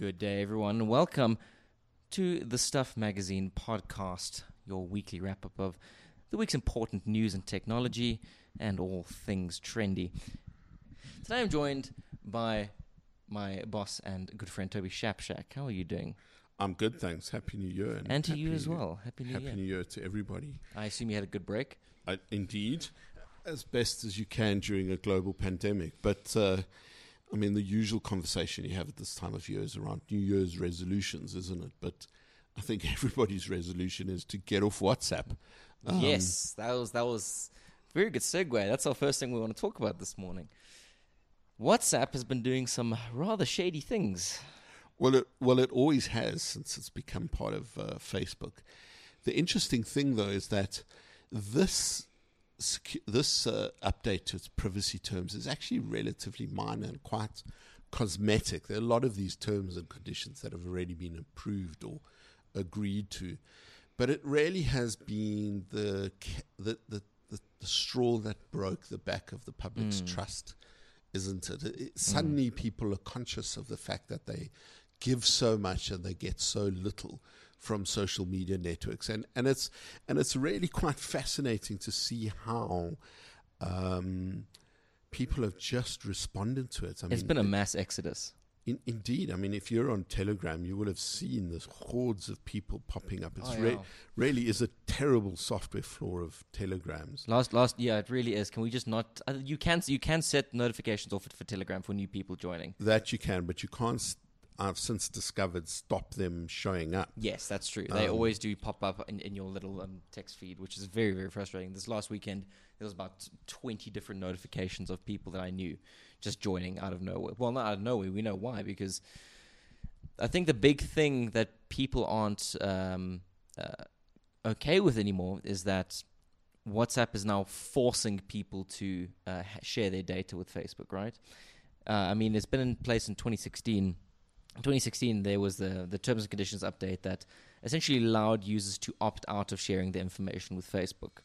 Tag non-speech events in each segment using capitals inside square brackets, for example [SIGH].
Good day, everyone. Welcome to the Stuff Magazine podcast, your weekly wrap up of the week's important news and technology and all things trendy. Today I'm joined by my boss and good friend Toby Shapshak. How are you doing? I'm good, thanks. Happy New Year. And to you as well. Happy New Happy Year. New Year to everybody. I assume you had a good break. I, indeed, as best as you can during a global pandemic. But, uh, I mean, the usual conversation you have at this time of year is around New Year's resolutions, isn't it? But I think [LAUGHS] everybody's resolution is to get off WhatsApp. Um, yes, that was that was very good segue. That's our first thing we want to talk about this morning. WhatsApp has been doing some rather shady things. Well, it, well, it always has since it's become part of uh, Facebook. The interesting thing, though, is that this secu- this uh, update to its privacy terms is actually relatively minor and quite cosmetic. There are a lot of these terms and conditions that have already been approved or agreed to, but it really has been the the the, the, the straw that broke the back of the public's trust, isn't it? it, it suddenly, people are conscious of the fact that they give so much and they get so little from social media networks and and it's and it's really [LAUGHS] quite fascinating to see how um, people have just responded to it. I It's mean, been a mass exodus. in, indeed. I mean, if you're on Telegram, you will have seen the hordes of people popping up. It's Oh, re- really is a terrible software flaw of Telegrams. Last last yeah, it really is. Can we just not? Uh, you can you can set notifications off for Telegram for new people joining. That you can, but you can't. I've since discovered stop them showing up. Yes, that's true. They Um, always do pop up in, in your little um, text feed, which is very very frustrating. This last weekend, there was about twenty different notifications of people that I knew just joining out of nowhere. Well, not out of nowhere. We know why because I think the big thing that people aren't um, uh, okay with anymore is that WhatsApp is now forcing people to uh, share their data with Facebook, right? Uh, I mean, it's been in place in 2016. In 2016, there was the, the terms and conditions update that essentially allowed users to opt out of sharing their information with Facebook.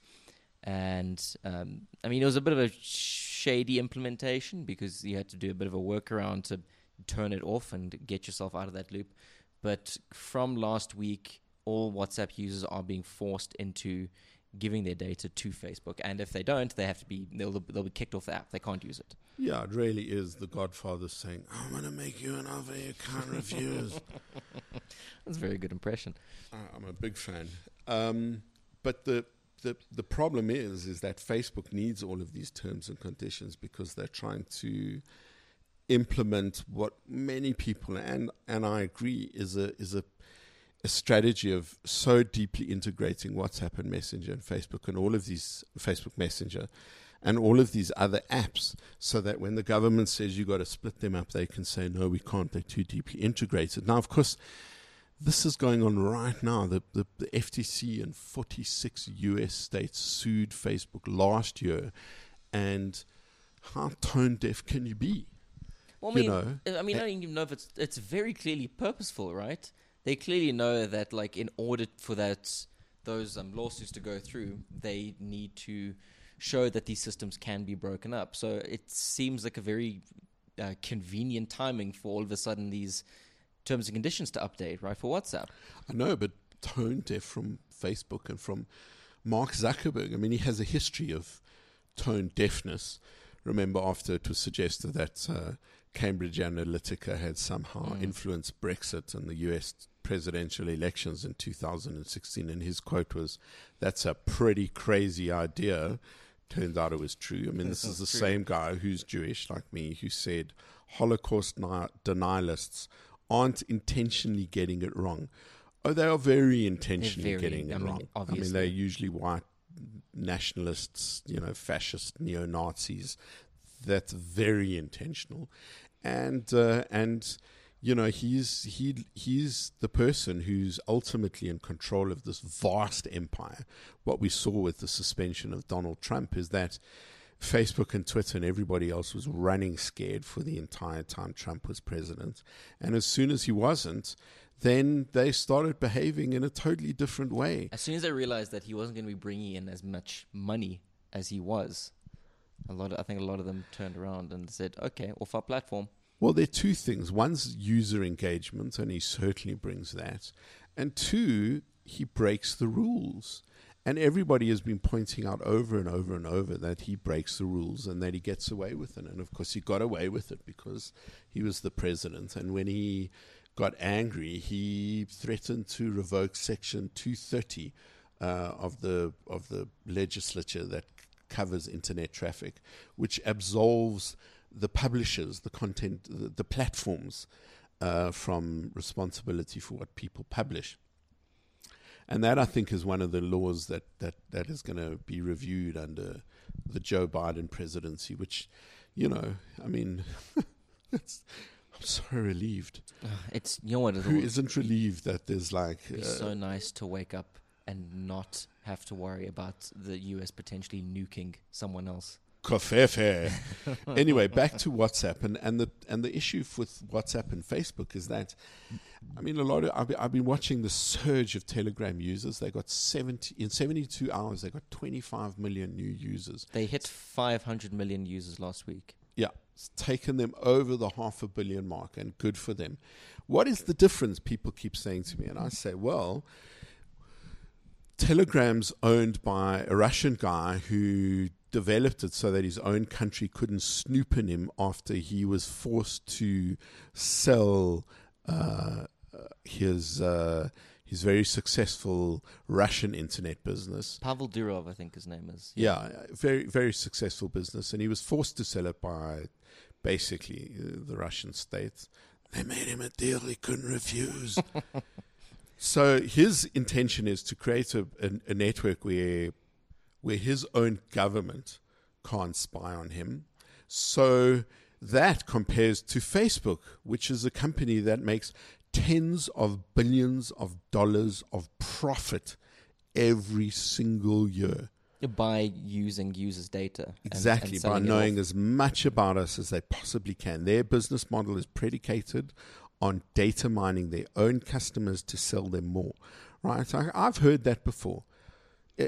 And um, I mean, it was a bit of a shady implementation because you had to do a bit of a workaround to turn it off and get yourself out of that loop. But from last week, all WhatsApp users are being forced into giving their data to Facebook, and if they don't, they have to be they'll they'll be kicked off the app. They can't use it. Yeah, it really is the Godfather saying, "I'm going to make you an offer you can't refuse." [LAUGHS] That's a very good impression. I'm a big fan. Um, but the, the the problem is is that Facebook needs all of these terms and conditions because they're trying to implement what many people and and I agree is a is a a strategy of so deeply integrating WhatsApp and Messenger and Facebook and all of these Facebook Messenger and all of these other apps so that when the government says you've got to split them up they can say no we can't they're too deeply integrated now of course this is going on right now. The, the, the FTC and 46 US states sued Facebook last year. And how tone deaf can you be? Well, I You mean, know, I mean, eh I don't even know if it's it's very clearly purposeful, right? They clearly know that, like, in order for that those um, lawsuits to go through, they need to show that these systems can be broken up. So it seems like a very uh, convenient timing for all of a sudden these terms and conditions to update, right? For WhatsApp. I know, but tone deaf from Facebook and from Mark Zuckerberg. I mean, he has a history of tone deafness. Remember, after it was suggested that uh, Cambridge Analytica had somehow influenced Brexit and the US presidential elections in 2016, and his quote was, That's a pretty crazy idea. Turns out it was true. I mean, this is the same guy who's Jewish, like me, who said Holocaust denialists aren't intentionally getting it wrong. Oh, they are very intentionally very- getting it I mean, wrong. I mean, they're usually white nationalists, you know, fascist neo Nazis. That's very intentional, and uh, and you know he's he he's the person who's ultimately in control of this vast empire. What we saw with the suspension of Donald Trump is that Facebook and Twitter and everybody else was running scared for the entire time Trump was president. And as soon as he wasn't, then they started behaving in a totally different way. As soon as they realized that he wasn't going to be bringing in as much money as he was, a lot. Of, I think a lot of them turned around and said, "Okay, off our platform." Well, there are two things. One's user engagement, and he certainly brings that. And two, he breaks the rules. And everybody has been pointing out over and over and over that he breaks the rules and that he gets away with it. And of course, he got away with it because he was the president. And when he got angry, he threatened to revoke Section 230 uh, of the of the legislature that covers internet traffic, which absolves the publishers, the content, the, the platforms uh, from responsibility for what people publish. And that I think is one of the laws that, that, that is going to be reviewed under the Joe Biden presidency, which, you know, I mean, [LAUGHS] it's, I'm so relieved. It's you know what? Who isn't relieved that there's like uh, so nice to wake up and not have to worry about the US potentially nuking someone else. Covfefe. [LAUGHS] anyway, back to WhatsApp and, and the and the issue with WhatsApp and Facebook is that, I mean, a lot of I've been, I've been watching the surge of Telegram users. They got seventy in seventy two hours. They got twenty five million new users. They hit five hundred million users last week. Yeah, it's taken them over the half a billion mark, and good for them. What is the difference? People keep saying to me, and I say, well. Telegram's owned by a Russian guy who developed it so that his own country couldn't snoop in him after he was forced to sell uh, his uh, his very successful Russian internet business. Pavel Durov, I think his name is. Yeah. yeah, very very successful business, and he was forced to sell it by basically uh, the Russian state. They made him a deal he couldn't refuse. [LAUGHS] so his intention is to create a, a, a network where where his own government can't spy on him. So that compares to Facebook, which is a company that makes tens of billions of dollars of profit every single year. By using users' data. Exactly, and, and by knowing as much about us as they possibly can. Their business model is predicated on data mining their own customers to sell them more. Right? So I've heard that before.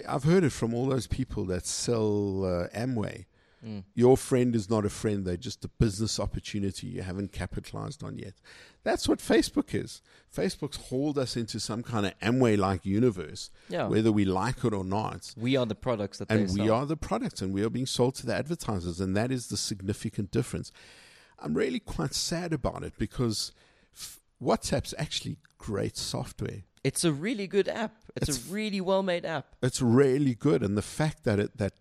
I've heard it from all those people that sell uh, Amway. Mm. Your friend is not a friend; they're just a business opportunity you haven't capitalized on yet. That's what Facebook is. Facebook's hauled us into some kind of Amway-like universe, yeah. whether we like it or not. We are the products that, they and we are the products, and we are being sold to the advertisers, and that is the significant difference. I'm really quite sad about it because f- WhatsApp's actually great software. It's a really good app. It's, it's a really well made app. It's really good, and the fact that it that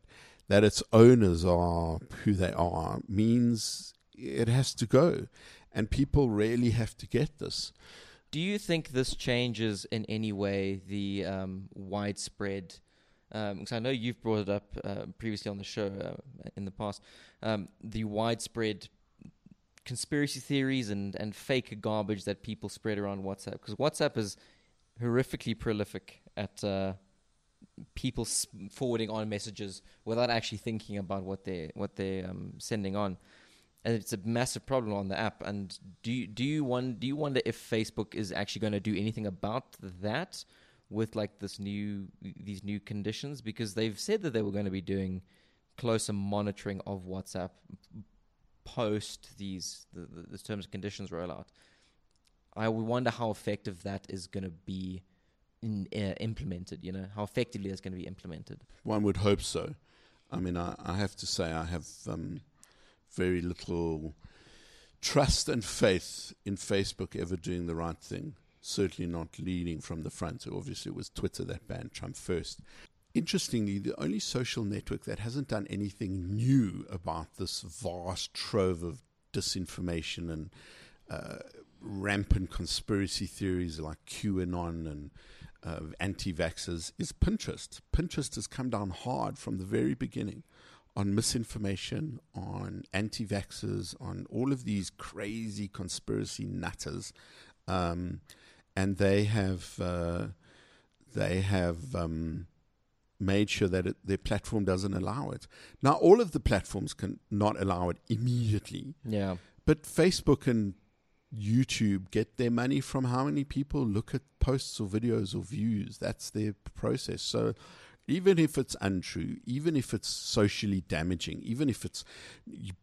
that its owners are who they are means it has to go, and people really have to get this. Do you think this changes in any way the um, widespread? Because um, I know you've brought it up uh, previously on the show uh, in the past. Um, the widespread conspiracy theories and, and fake garbage that people spread around WhatsApp. Because WhatsApp is horrifically prolific at uh, people forwarding on messages without actually thinking about what they what they're um, sending on, and it's a massive problem on the app. And do you, do you want do you wonder if Facebook is actually going to do anything about that with like this new these new conditions? Because they've said that they were going to be doing closer monitoring of WhatsApp post these the, the, the terms and conditions rollout. I wonder how effective that is going to be in, uh, implemented. You know how effectively that's going to be implemented. One would hope so. I mean, I, I have to say I have um, very little trust and faith in Facebook ever doing the right thing. Certainly not leading from the front. Obviously, it was Twitter that banned Trump first. Interestingly, the only social network that hasn't done anything new about this vast trove of disinformation and uh, rampant conspiracy theories like QAnon and uh, anti vaxxers is Pinterest. Pinterest has come down hard from the very beginning on misinformation, on anti vaxxers, on all of these crazy conspiracy nutters. Um, and they have, uh, they have, um, made sure that it, their platform doesn't allow it. Now, all of the platforms can not allow it immediately. Yeah. But Facebook and YouTube get their money from how many people look at posts or videos or views. That's their process. So even if it's untrue, even if it's socially damaging, even if it's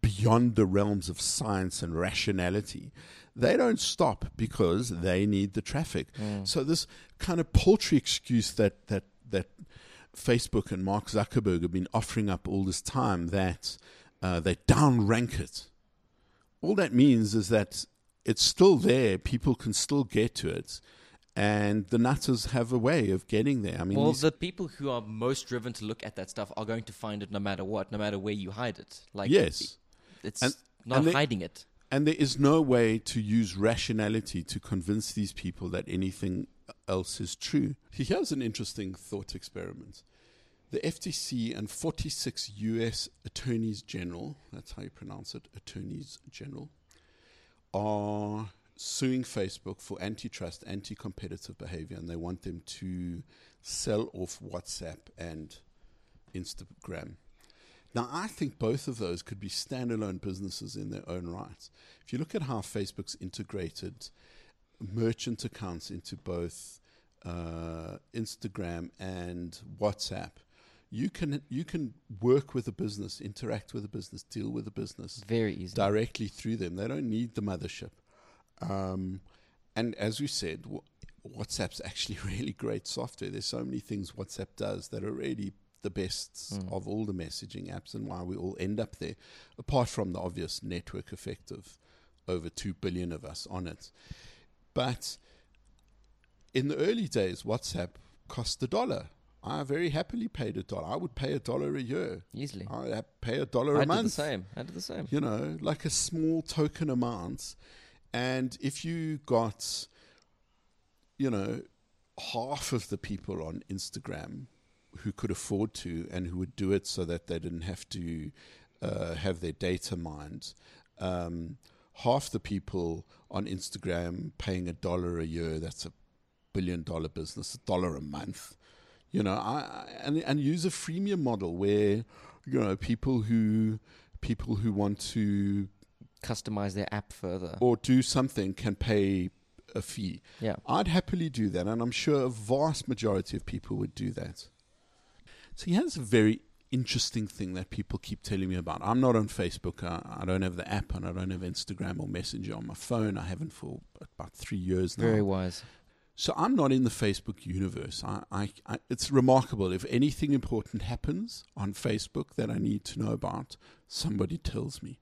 beyond the realms of science and rationality, they don't stop because they need the traffic. Mm. So this kind of paltry excuse that that that Facebook and Mark Zuckerberg have been offering up all this time that uh, they downrank it. All that means is that it's still there. People can still get to it and the nutters have a way of getting there. I mean, well, these- the people who are most driven to look at that stuff are going to find it no matter what, no matter where you hide it. Like yes, it's And- not and they- hiding it. and there is no way to use rationality to convince these people that anything else is true. Here's an interesting thought experiment. The FTC and 46 US attorneys general, that's how you pronounce it, attorneys general, are suing Facebook for antitrust, anti competitive behavior, and they want them to sell off WhatsApp and Instagram. Now, I think both of those could be standalone businesses in their own right. If you look at how Facebook's integrated merchant accounts into both uh, Instagram and WhatsApp, you can you can work with a business, interact with a business, deal with a business Very easily directly through them. They don't need the mothership. Um, and as we said, WhatsApp's actually [LAUGHS] really great software. There's so many things WhatsApp does that are really the best Mm. of all the messaging apps and why we all end up there, apart from the obvious network effect of over 2 billion of us on it. But in the early days, WhatsApp cost a dollar. I very happily paid a dollar. I would pay a dollar a year. Easily. I pay a dollar I a did month the same. I did the same. you know, like a small token amount. And if you got, you know, half of the people on Instagram who could afford to and who would do it so that they didn't have to uh, have their data mined, um, half the people on Instagram paying a dollar a year, that's a billion dollar business, a dollar a month. You know, I, and and use a freemium model where you know people who people who want to Customize their app further. or do something can pay a fee. Yeah. I'd happily do that, and I'm sure a vast majority of people would do that. So here's a very interesting thing that people keep telling me about. I'm not on Facebook. I, I don't have the app, and I don't have Instagram or Messenger on my phone. I haven't for about three years now. Very wise. So I'm not in the Facebook universe. I, I, I, it's remarkable. If anything important happens on Facebook that I need to know about, somebody tells me.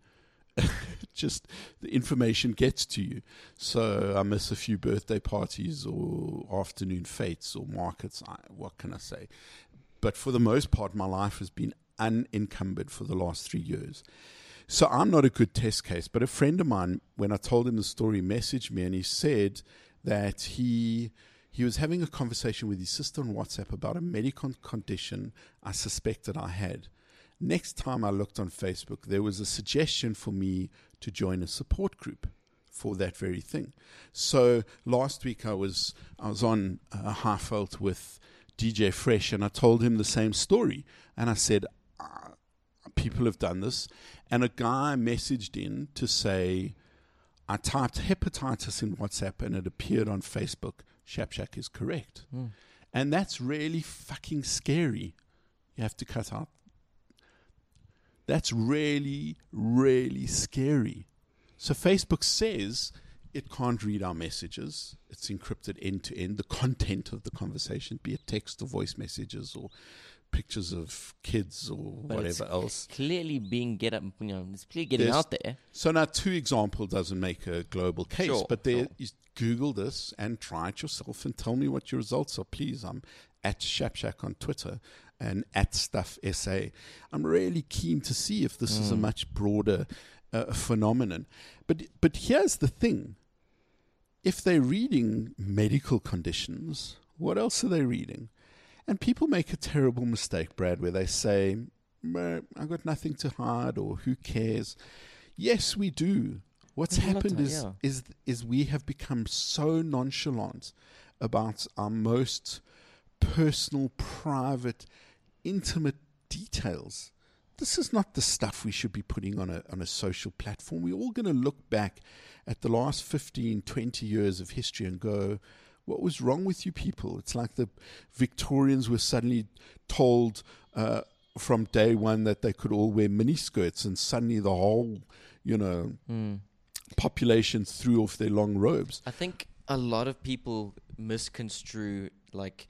[LAUGHS] Just the information gets to you. So I miss a few birthday parties or afternoon fetes or markets. What can I say? But for the most part, my life has been unencumbered for the last three years. So I'm not a good test case. But a friend of mine, when I told him the story, messaged me and he said that he he was having a conversation with his sister on WhatsApp about a medical condition I suspected I had. Next time I looked on Facebook, there was a suggestion for me to join a support group for that very thing. So last week I was I was on uh, Highveld with DJ Fresh, and I told him the same story, and I said, uh, "People have done this," and a guy messaged in to say, "I typed hepatitis in WhatsApp, and it appeared on Facebook. Shapshak is correct." Hmm. And that's really fucking scary. You have to cut out. That's really, really scary. So Facebook says it can't read our messages. It's encrypted end to end. The content of the conversation, be it text or voice messages or pictures of kids or But whatever else. Clearly being get up, you know, it's clearly getting There's- out there. So now two example doesn't make a global case, Sure, but there sure. is Google this and try it yourself and tell me what your results are, please. I'm at Shapshak on Twitter and at Stuff SA. I'm really keen to see if this is a Mm. much broader uh, phenomenon. But but here's the thing: if they're reading medical conditions, what else are they reading? And people make a terrible mistake, Brad, where they say, "Meh, "I got nothing to hide," or "Who cares?" Yes, we do. What's There's happened is yeah. is is we have become so nonchalant about our most personal, private, intimate details. This is not the stuff we should be putting on a on a social platform. We're all going to look back at the last 15, 20 years of history and go, What was wrong with you people? It's like the Victorians were suddenly told uh, from day one that they could all wear miniskirts, and suddenly the whole, you know, Mm. population threw off their long robes. I think a lot of people misconstrue like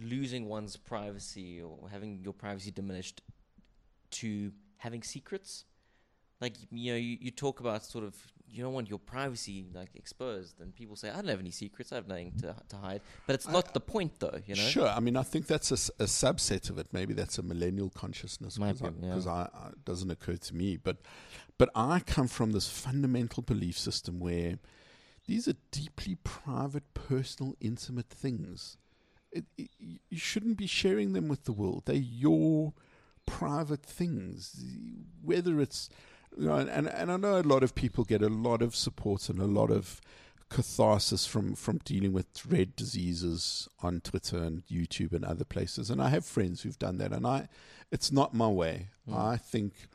losing one's privacy or having your privacy diminished to having secrets. Like you know, you, you talk about sort of you don't want your privacy like exposed, and people say I don't have any secrets, I have nothing to to hide. But it's not the point, though. You know, Sure. I mean, I think that's a, a subset of it. Maybe that's a millennial consciousness because be, I, yeah. I, I, it doesn't occur to me. But, but I come from this fundamental belief system where these are deeply private, personal, intimate things. It, it, you shouldn't be sharing them with the world. They're your private things. Whether it's, you know, and, and I know a lot of people get a lot of support and a lot of catharsis from from dealing with red diseases on Twitter and YouTube and other places. And I have friends who've done that, and I, it's not my way. Mm. I think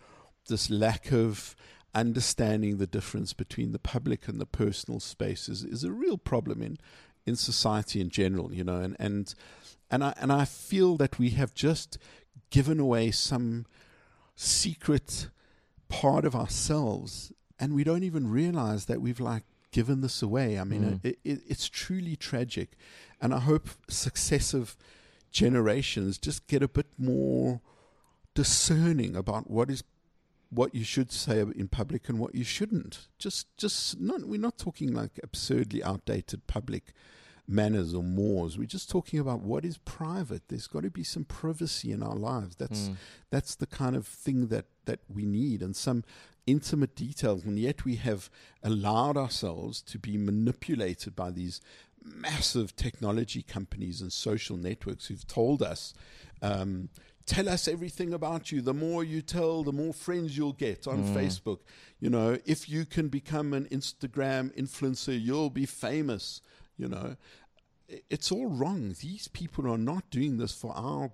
this lack of understanding the difference between the public and the personal spaces is a real problem in in society in general. You know, and and and I and I feel that we have just given away some secret part of ourselves and we don't even realize that we've like given this away. I mean Mm. it, it, it's truly tragic. And i hope successive generations just get a bit more discerning about what is what you should say in public and what you shouldn't. Just just not we're not talking like absurdly outdated public manners or mores. We're just talking about what is private. There's got to be some privacy in our lives. That's Mm. that's the kind of thing that that we need. And some intimate details and yet we have allowed ourselves to be manipulated by these massive technology companies and social networks who've told us um, tell us everything about you. The more you tell the more friends you'll get on Mm. facebook. You know if you can become an instagram influencer you'll be famous you know it's all wrong. These people are not doing this for our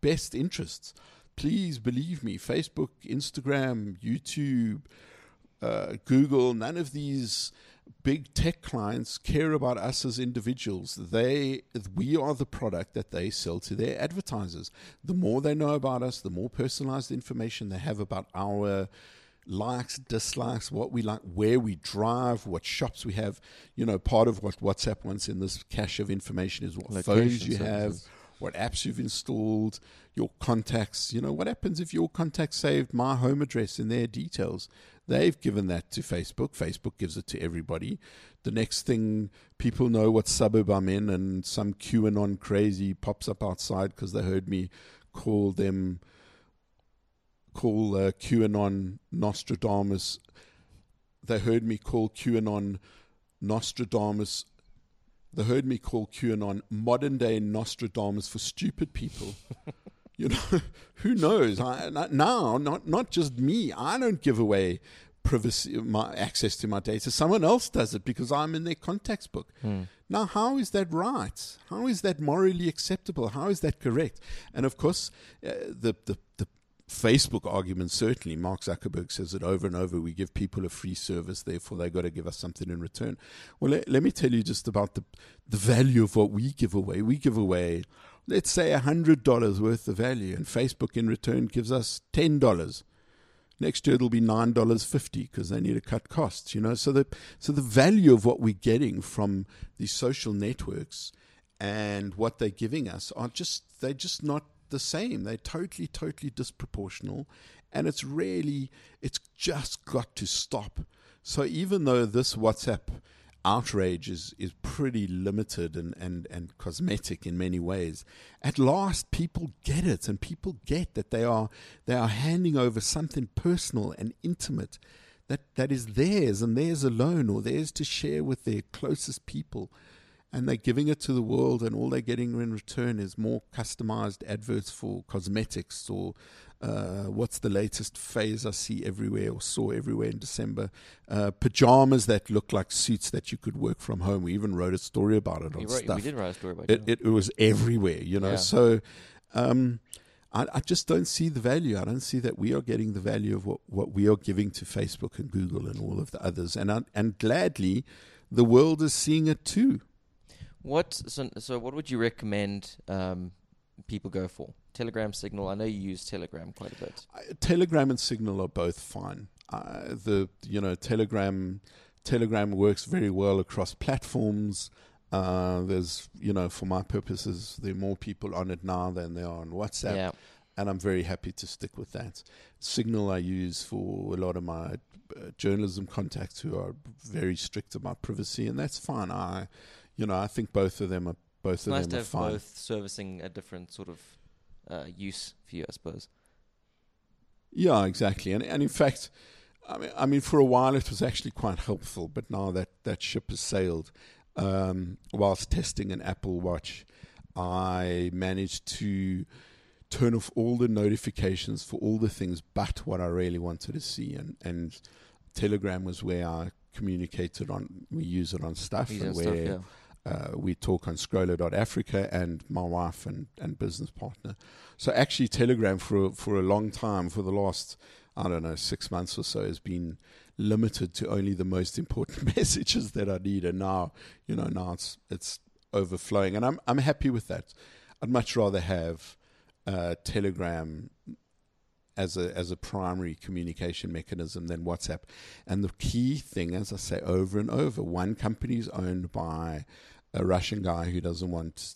best interests. Please believe me facebook instagram youtube uh, google none of these big tech clients care about us as individuals. They we are the product that they sell to their advertisers. The more they know about us the more personalized information they have about our likes dislikes what we like where we drive what shops we have you know part of what whatsapp wants in this cache of information is what phones Location you have what apps you've installed, your contacts. You know, what happens if your contacts saved my home address in their details? They've given that to Facebook. Facebook gives it to everybody. The next thing, people know what suburb I'm in, and some QAnon crazy pops up outside because they heard me call them, call uh, QAnon Nostradamus. They heard me call QAnon Nostradamus they heard me call QAnon modern day Nostradamus for stupid people. [LAUGHS] you know, [LAUGHS] who knows? I, not- now, not not just me. I don't give away privacy, my access to my data. Someone else does it because I'm in their contacts book. Mm. Now, how is that right? How is that morally acceptable? How is that correct? And of course, uh, the, the the Facebook argument certainly. Mark Zuckerberg says it over and over. We give people a free service, therefore they've got to give us something in return. Well, let, let me tell you just about the the value of what we give away. We give away, let's say, hundred dollars worth of value, and Facebook in return gives us ten dollars. Next year it'll be nine dollars fifty because they need to cut costs. You know, so the so the value of what we're getting from these social networks and what they're giving us are just they're just not the same. They're totally, totally disproportional, and it's really it's just got to stop. So even though this WhatsApp outrage is is pretty limited and, and, and cosmetic in many ways. At last people get it and people get that they are they are handing over something personal and intimate that, that is theirs and theirs alone or theirs to share with their closest people. And they're giving it to the world, and all they're getting in return is more customized adverts for cosmetics or uh, what's the latest phase I see everywhere or saw everywhere in December? Uh, pajamas that look like suits that you could work from home. We even wrote a story about it on wrote- stuff. we did write a story about It, it, it was everywhere, you know. Yeah. So um, I, I just don't see the value. I don't see that we are getting the value of what, what we are giving to Facebook and Google and all of the others. And I, and gladly, the world is seeing it too. What so, so what would you recommend um, people go for? Telegram, Signal. I know you use Telegram quite a bit. Uh, Telegram and Signal are both fine. Uh, the you know Telegram Telegram works very well across platforms. Uh, there's you know for my purposes there are more people on it now than there are on WhatsApp. Yeah. and I'm very happy to stick with that. Signal I use for a lot of my uh, journalism contacts who are very strict about privacy, and that's fine. I, you know, I think both of them are both It's of nice them to are have fine. both servicing a different sort of uh, use for you, I suppose. Yeah, exactly. And and in fact, I mean, I mean, for a while it was actually quite helpful, but now that that ship has sailed. Um, whilst testing an Apple Watch, I managed to turn off all the notifications for all the things but what I really wanted to see, and and Telegram was where I communicated on. We use it on stuff, Using and stuff, where yeah. Uh, we talk on Scrolla.Africa and my wife and, and business partner. So actually, Telegram for a, for a long time, for the last I don't know six months or so, has been limited to only the most important [LAUGHS] messages that I need. And now, you know, now it's it's overflowing, and I'm I'm happy with that. I'd much rather have uh, Telegram as a as a primary communication mechanism than WhatsApp. And the key thing, as I say over and over, one company is owned by a Russian guy who doesn't want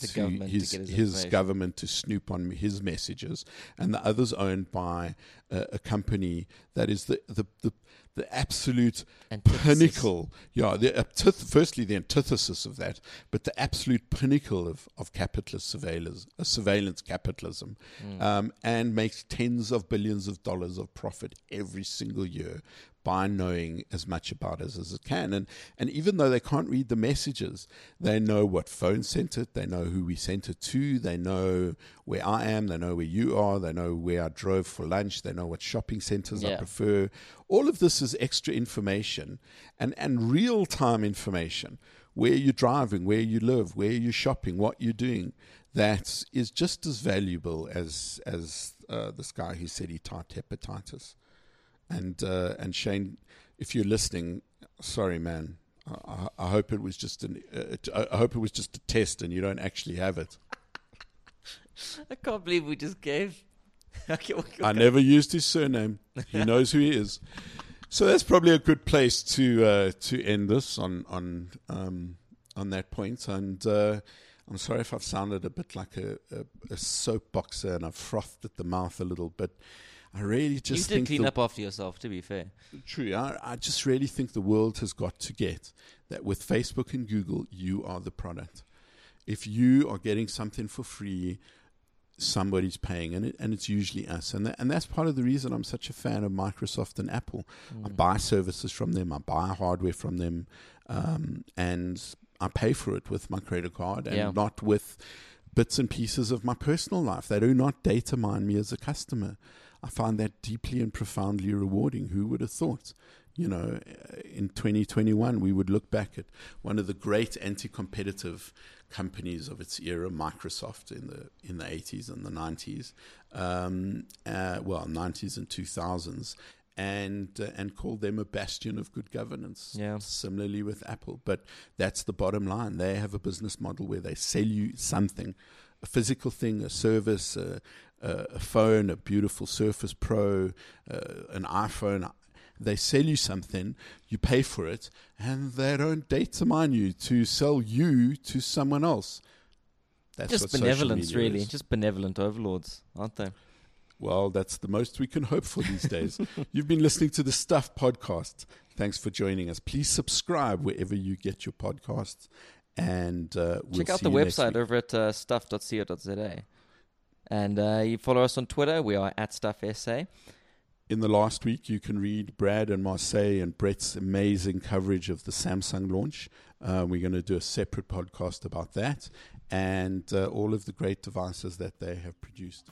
The to- government his his his government to snoop on his messages, and the other's owned by a, a company that is the the the, the absolute Antithesis. pinnacle. Yeah, the antith- firstly the antithesis of that, but the absolute pinnacle of, of capitalist surveillance, uh, surveillance capitalism, Mm. um, and makes tens of billions of dollars of profit every single year by knowing as much about us as it can. And and even though they can't read the messages, they know what phone sent it, they know who we sent it to, they know where I am, they know where you are, they know where I drove for lunch, they know what shopping centers I prefer. All of this is extra information and, and real time information. Where you're driving, where you live, where you're shopping, what you're doing, that is just as valuable as as uh, this guy who said he typed hepatitis. And uh, and Shane, if you're listening, sorry, man. I, I- hope it was just an. Uh, I hope it was just a test, and you don't actually have it. [LAUGHS] I can't believe we just gave. [LAUGHS] okay, okay, I never used his surname. He [LAUGHS] knows who he is. So that's probably a good place to uh, to end this on on um, on that point. And uh, I'm sorry if I've sounded a bit like a, a, a soapboxer and I've frothed at the mouth a little, but I really just You did clean up after yourself, to be fair. True. I, I just really think the world has got to get that with Facebook and Google, you are the product. If you are getting something for free, somebody's paying, and it, and it's usually us. And that, and that's part of the reason I'm such a fan of Microsoft and Apple. I Mm. buy services from them, I buy hardware from them, um, and I pay for it with my credit card and Yeah. not with bits and pieces of my personal life. They do not data mine me as a customer. I find that deeply and profoundly rewarding. Who would have thought? You know, in 2021, we would look back at one of the great anti-competitive companies of its era, Microsoft, in the in the 80s and the 90s, um, uh, well, 90s and 2000s, and uh, and called them a bastion of good governance. Yeah. Similarly with Apple, but that's the bottom line. They have a business model where they sell you something, a physical thing, a service, a, a, a phone, a beautiful Surface Pro, uh, an iPhone. They sell you something, you pay for it, and they don't data mine you to sell you to someone else. That's just benevolence, really. is. Just benevolent overlords, aren't they? Well, that's the most we can hope for these days. [LAUGHS] You've been listening to the Stuff Podcast. Thanks for joining us. Please subscribe wherever you get your podcasts. And uh, we'll Check out the website over at uh, stuff.co.za. And uh, you follow us on Twitter. We are at StuffSA. In the last week, you can read Brad and Marseille and Brett's amazing coverage of the Samsung launch. Uh, we're going to do a separate podcast about that and uh, all of the great devices that they have produced.